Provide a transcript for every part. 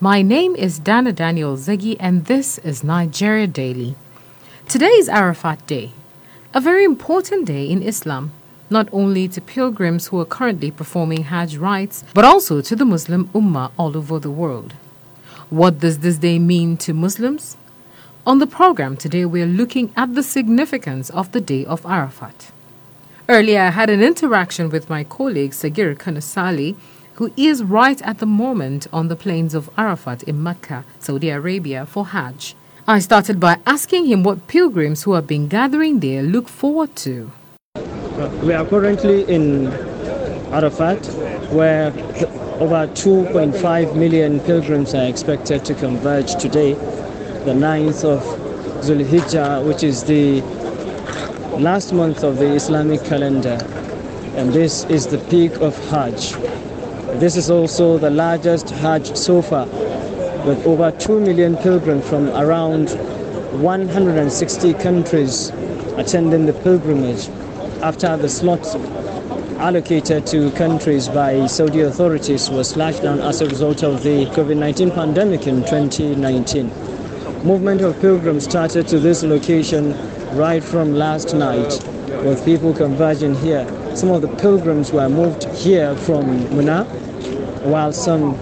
My name is Dana Daniel Ziggy, and this is Nigeria Daily. Today is Arafat Day, a very important day in Islam, not only to pilgrims who are currently performing Hajj rites, but also to the Muslim Ummah all over the world. What does this day mean to Muslims? On the program today, we are looking at the significance of the day of Arafat. Earlier, I had an interaction with my colleague Sagir Kano Saleh, who is right at the moment on the plains of Arafat in Mecca, Saudi Arabia, for Hajj. I started by asking him what pilgrims who have been gathering there look forward to. We are currently in Arafat, where over 2.5 million pilgrims are expected to converge today, the 9th of Zulhijjah, which is the last month of the Islamic calendar. And this is the peak of Hajj. This is also the largest Hajj so far, with over 2 million pilgrims from around 160 countries attending the pilgrimage after the slots allocated to countries by Saudi authorities was slashed down as a result of the COVID-19 pandemic in 2019. Movement of pilgrims started to this location right from last night with people converging here. Some of the pilgrims were moved here from Mina while some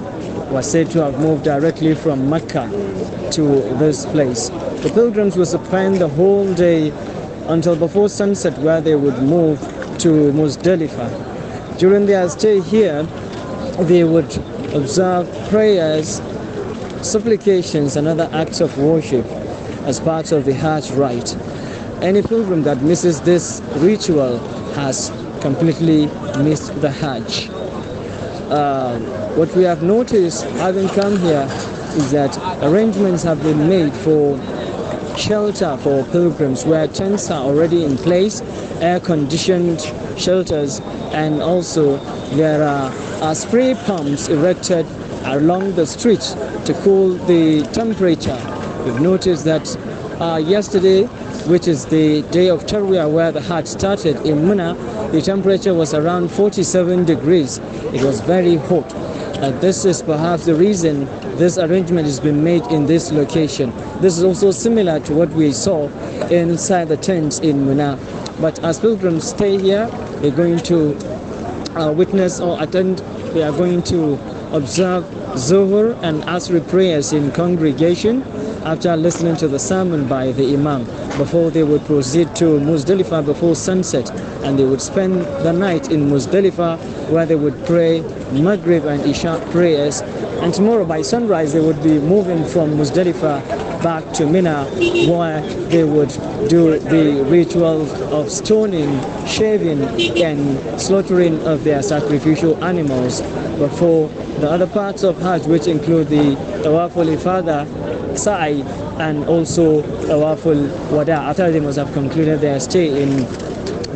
were said to have moved directly from Mecca to this place. The pilgrims were spend the whole day until before sunset where they would move to Muzdalifah. During their stay here, they would observe prayers, supplications, and other acts of worship as part of the Hajj rite. Any pilgrim that misses this ritual has completely missed the Hajj. Uh, what we have noticed having come here is that arrangements have been made for shelter for pilgrims where tents are already in place, air conditioned shelters, and also there are, are spray pumps erected along the streets to cool the temperature. We've noticed that uh, yesterday, which is the day of Tarwiyah where the Hajj started in Mina, the temperature was around 47 degrees. It was very hot. Uh, this is perhaps the reason this arrangement has been made in this location. This is also similar to what we saw inside the tents in Mina. But as pilgrims stay here, they're going to uh, witness or attend, they are going to observe Zuhur and Asri prayers in congregation after listening to the sermon by the Imam before they would proceed to Muzdalifah before sunset and they would spend the night in Muzdalifah where they would pray Maghrib and Isha prayers. And tomorrow by sunrise they would be moving from Muzdalifah back to Mina where they would do the ritual of stoning, shaving and slaughtering of their sacrificial animals before the other parts of Hajj which include the Tawaful Ifada Sa'i and also Tawaful Wada after they must have concluded their stay in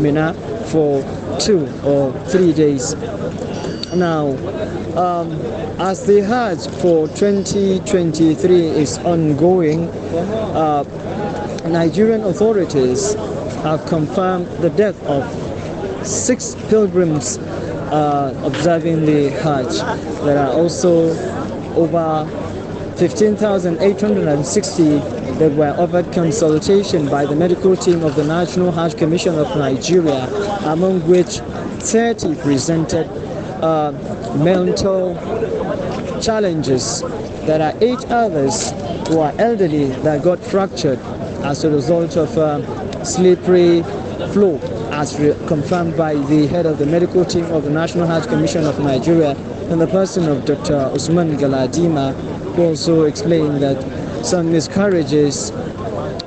Mina for two or three days. Now, um, as the Hajj for 2023 is ongoing, uh, Nigerian authorities have confirmed the death of six pilgrims uh, observing the Hajj. There are also over 15,860 that were offered consultation by the medical team of the National Hajj Commission of Nigeria, among which 30 presented uh, mental challenges. There are eight others who are elderly that got fractured as a result of uh, slippery flow, as confirmed by the head of the medical team of the National Hajj Commission of Nigeria, in the person of Dr. Usman Galadima, also explained that some miscarriages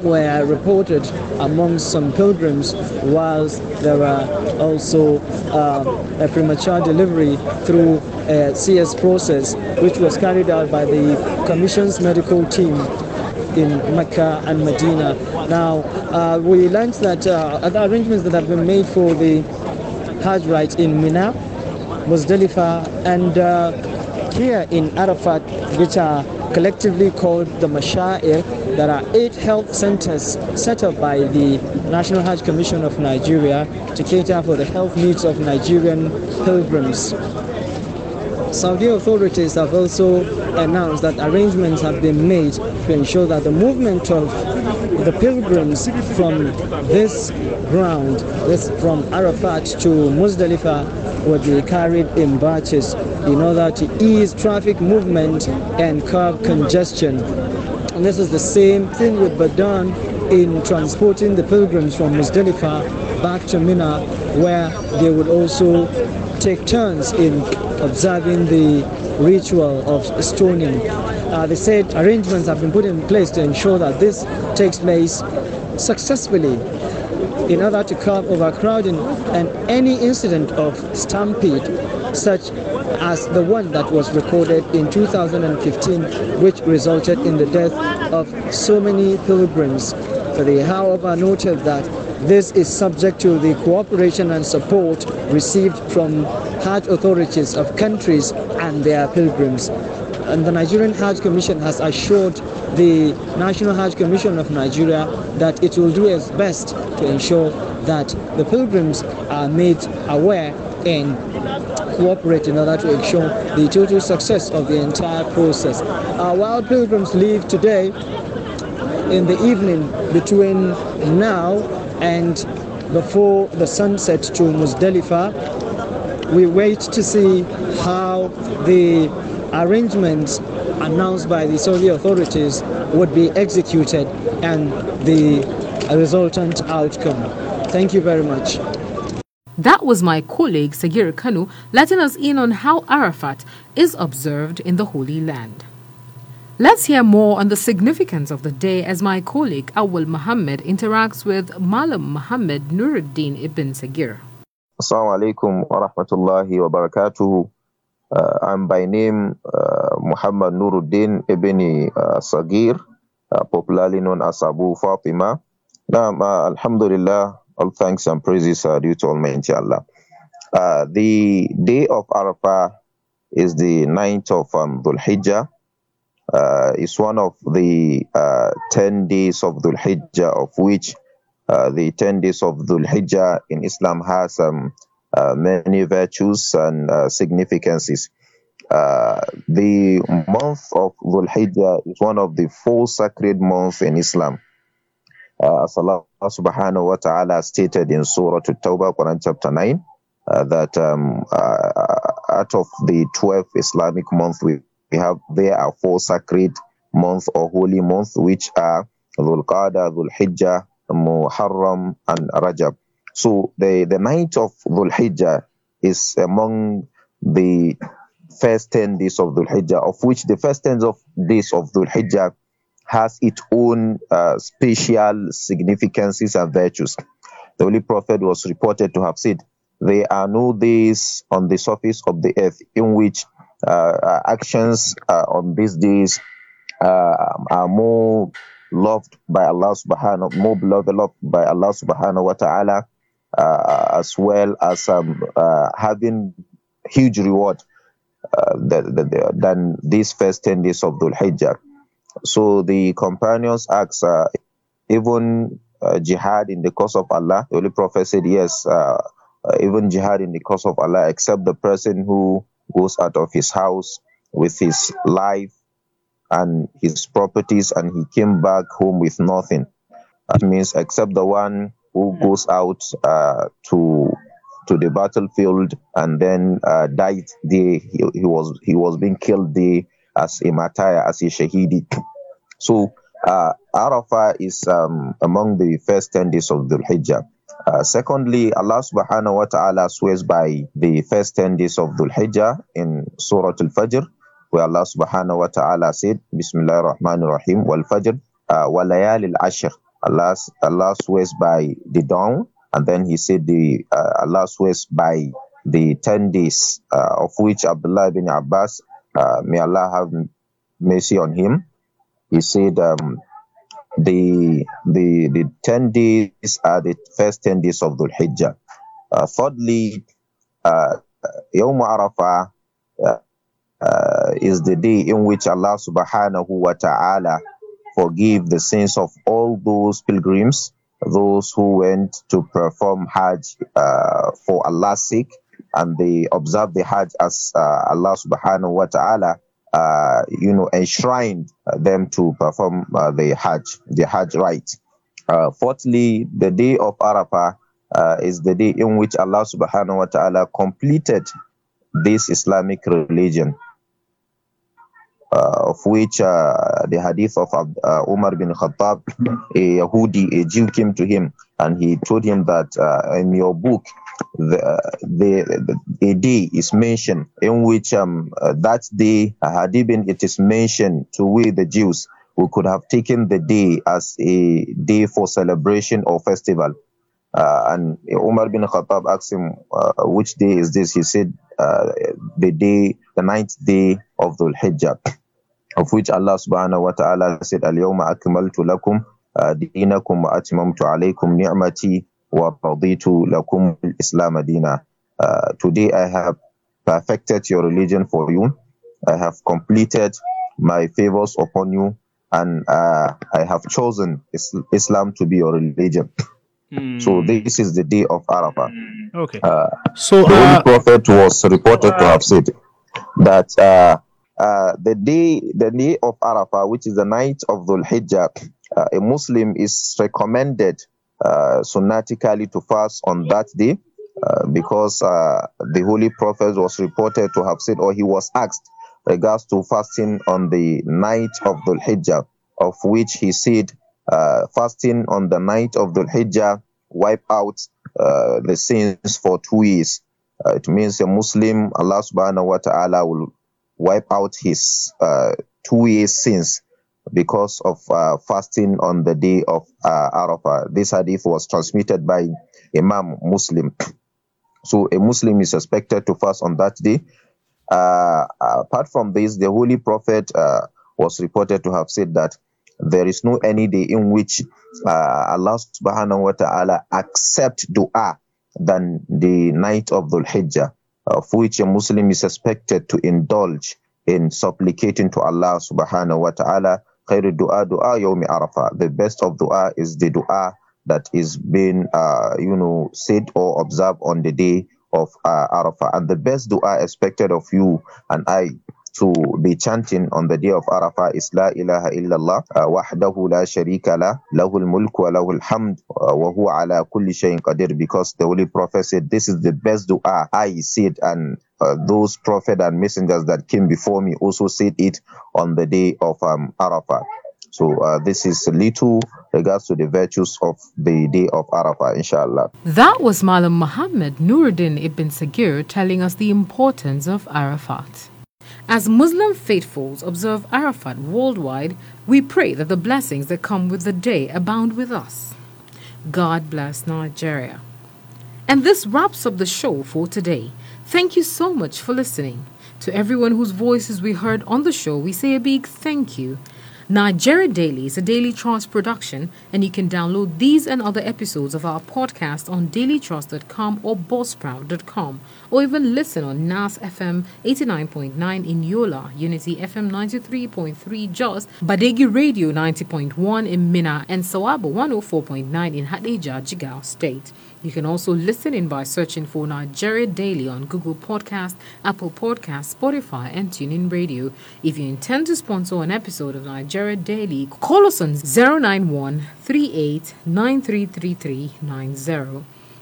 were reported among some pilgrims, whilst there were also uh, a premature delivery through a CS process, which was carried out by the Commission's medical team in Mecca and Medina. Now, uh, we learned that uh, other arrangements that have been made for the Hajj rites in Mina, Muzdalifah, and uh, here in Arafat, which are collectively called the Mashair. There are eight health centers set up by the National Hajj Commission of Nigeria to cater for the health needs of Nigerian pilgrims. Saudi authorities have also announced that arrangements have been made to ensure that the movement of the pilgrims from this ground, this from Arafat to Muzdalifah, would be carried in batches in order to ease traffic movement and curb congestion. And this is the same thing with Badan in transporting the pilgrims from Muzdalifah back to Mina, where they would also take turns in observing the ritual of stoning. Uh, they said arrangements have been put in place to ensure that this takes place successfully in order to curb overcrowding and any incident of stampede such as the one that was recorded in 2015 which resulted in the death of so many pilgrims. They however noted that this is subject to the cooperation and support received from Hajj authorities of countries and their pilgrims. And the Nigerian Hajj Commission has assured the National Hajj Commission of Nigeria that it will do its best to ensure that the pilgrims are made aware and cooperate in order to ensure the total success of the entire process. Our while pilgrims leave today in the evening between now and before the sunset to Muzdalifah, we wait to see how the arrangements announced by the Saudi authorities would be executed and the resultant outcome. Thank you very much. That was my colleague Sagir Kano letting us in on how Arafat is observed in the Holy Land. Let's hear more on the significance of the day as my colleague Awal Muhammad interacts with Malam Muhammad Nuruddin ibn Sagir. Assalamu alaikum wa rahmatullahi wa barakatuhu. Uh, I'm by name uh, Muhammad Nuruddin ibn uh, Sagir, uh, popularly known as Abu Fatima. Now, uh, Alhamdulillah, all thanks and praises are due to Almighty Allah. Uh, the day of Arafah is the ninth of um, Dhul Hijjah. Uh, it's one of the uh, 10 days of Dhul Hijjah, of which uh, the 10 days of Dhul Hijjah in Islam has um, uh, many virtues and uh, significances. The month of Dhul Hijjah is one of the four sacred months in Islam. Uh, as Allah subhanahu wa ta'ala stated in Surah At-Tawbah, Quran chapter 9, uh, that um, uh, out of the 12 Islamic months we, we have, there are four sacred months or holy months, which are Dhul Qa'dah, Dhul Hijjah, Muharram, and Rajab. So the, the night of Dhul Hijjah is among the first 10 days of Dhul Hijjah, of which the first 10 of days of Dhul Hijjah has its own uh, special significances and virtues. The Holy Prophet was reported to have said, There are no days on the surface of the earth in which uh, actions uh, on these days uh, are more loved by Allah subhanahu more beloved loved by Allah subhanahu wa ta'ala uh, as well as um, uh, having huge reward than these first 10 days of Dhul Hijjah. So the companions asked, uh, even uh, jihad in the cause of Allah, the Holy Prophet said, yes, uh, even jihad in the cause of Allah, except the person who goes out of his house with his life and his properties and he came back home with nothing. That means except the one who goes out uh, to to the battlefield and then uh, died there. He, he, was he was being killed there as a martyr, as a shahidi. So uh, Arafah is um, among the first 10 days of Dhul Hijjah. Uh, secondly, Allah subhanahu wa ta'ala swears by the first 10 days of Dhul Hijjah in Surah Al-Fajr, where Allah subhanahu wa ta'ala said, Bismillah ar-Rahman ar-Rahim, wal-Fajr, uh, wa layal al-Ashr. Allah, Allah swears by the dawn, and then he said the uh, Allah swears by the 10 days, uh, of which Abdullah bin Abbas, uh, may Allah have mercy on him, he said um, the the the 10 days are the first 10 days of Dhul Hijjah. Uh, thirdly, uh, Yawm Arafah uh, uh, is the day in which Allah subhanahu wa ta'ala forgive the sins of all those pilgrims, those who went to perform Hajj uh, for Allah's sake, and they observe the Hajj as uh, Allah subhanahu wa ta'ala, uh, you know, enshrined them to perform uh, the Hajj, the Hajj rite. Uh, fourthly, the day of Arafah uh, is the day in which Allah subhanahu wa ta'ala completed this Islamic religion. Uh, of which the hadith of Umar bin Khattab, a Yahudi, a Jew came to him and he told him that in your book, the, the, the, day is mentioned in which um, uh, that day, had even it is mentioned to we the Jews, we could have taken the day as a day for celebration or festival. Uh, and Umar bin Khattab asked him, uh, which day is this? He said, uh, the day, the ninth day of the Hijjah, of which Allah subhanahu wa ta'ala said, Al-yawma akmaltu lakum dinakum wa atmamtu alaykum ni'mati wa raditu lakum al-islam dina. Today I have perfected your religion for you. I have completed my favors upon you and uh, I have chosen Islam to be your religion. So hmm. this is the day of Arafah. Okay. Uh, so the uh, Prophet was reported to have said that uh, uh, the day, the day of Arafah, which is the night of Dhul Hijjah, uh, a Muslim is recommended uh, sunnatically to fast on that day uh, because the Holy Prophet was reported to have said, or he was asked regards to fasting on the night of Dhul Hijjah, of which he said uh, fasting on the night of the Hijjah wipe out uh, the sins for two years. Uh, it means a Muslim, Allah subhanahu wa ta'ala will wipe out his uh, two years sins because of uh, fasting on the day of uh, Arafah. This hadith was transmitted by Imam Muslim. So a Muslim is expected to fast on that day. apart from this, the Holy Prophet was reported to have said that there is no any day in which uh, Allah subhanahu wa ta'ala accept dua than the night of Dhul Hijjah, of which a Muslim is expected to indulge in supplicating to Allah subhanahu wa ta'ala. Dua dua yawmi arafah. The best of dua is the dua that is being, uh, you know, said or observed on the day of uh, Arafah. And the best dua expected of you and I to be chanting on the day of Arafah is La ilaha illallah uh, wahdahu la sharika la lahul mulku wa lahul hamd uh, wa huwa ala kulli shayin qadir because the Holy Prophet said this is the best dua I said and uh, those prophet and messengers that came before me also said it on the day of um, Arafah. So uh, this is little regards to the virtues of the day of Arafah, inshallah. That was Malam Muhammad Nuruddin ibn Sagir telling us the importance of Arafat. As Muslim faithfuls observe Arafat worldwide, we pray that the blessings that come with the day abound with us. God bless Nigeria. And this wraps up the show for today. Thank you so much for listening. To everyone whose voices we heard on the show, we say a big thank you. Nigeria Daily is a Daily Trust production, and you can download these and other episodes of our podcast on dailytrust.com or buzzsprout.com, or even listen on NAS FM 89.9 in Yola, Unity FM 93.3 Jos, Badegi Radio 90.1 in Minna, and Sawaba 104.9 in Hadejia, Jigawa State. You can also listen in by searching for Nigeria Daily on Google Podcast, Apple Podcast, Spotify, and TuneIn Radio. If you intend to sponsor an episode of Nigeria Daily, call us on 091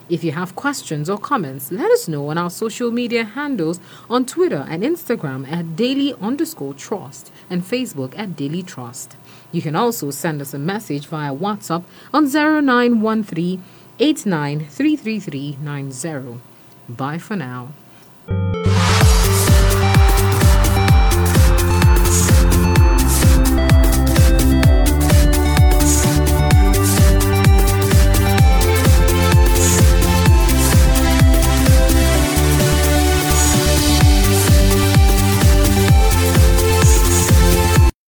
If you have questions or comments, let us know on our social media handles on Twitter and Instagram at daily underscore trust and Facebook at daily trust. You can also send us a message via WhatsApp on 0913 89 33390. Bye for now.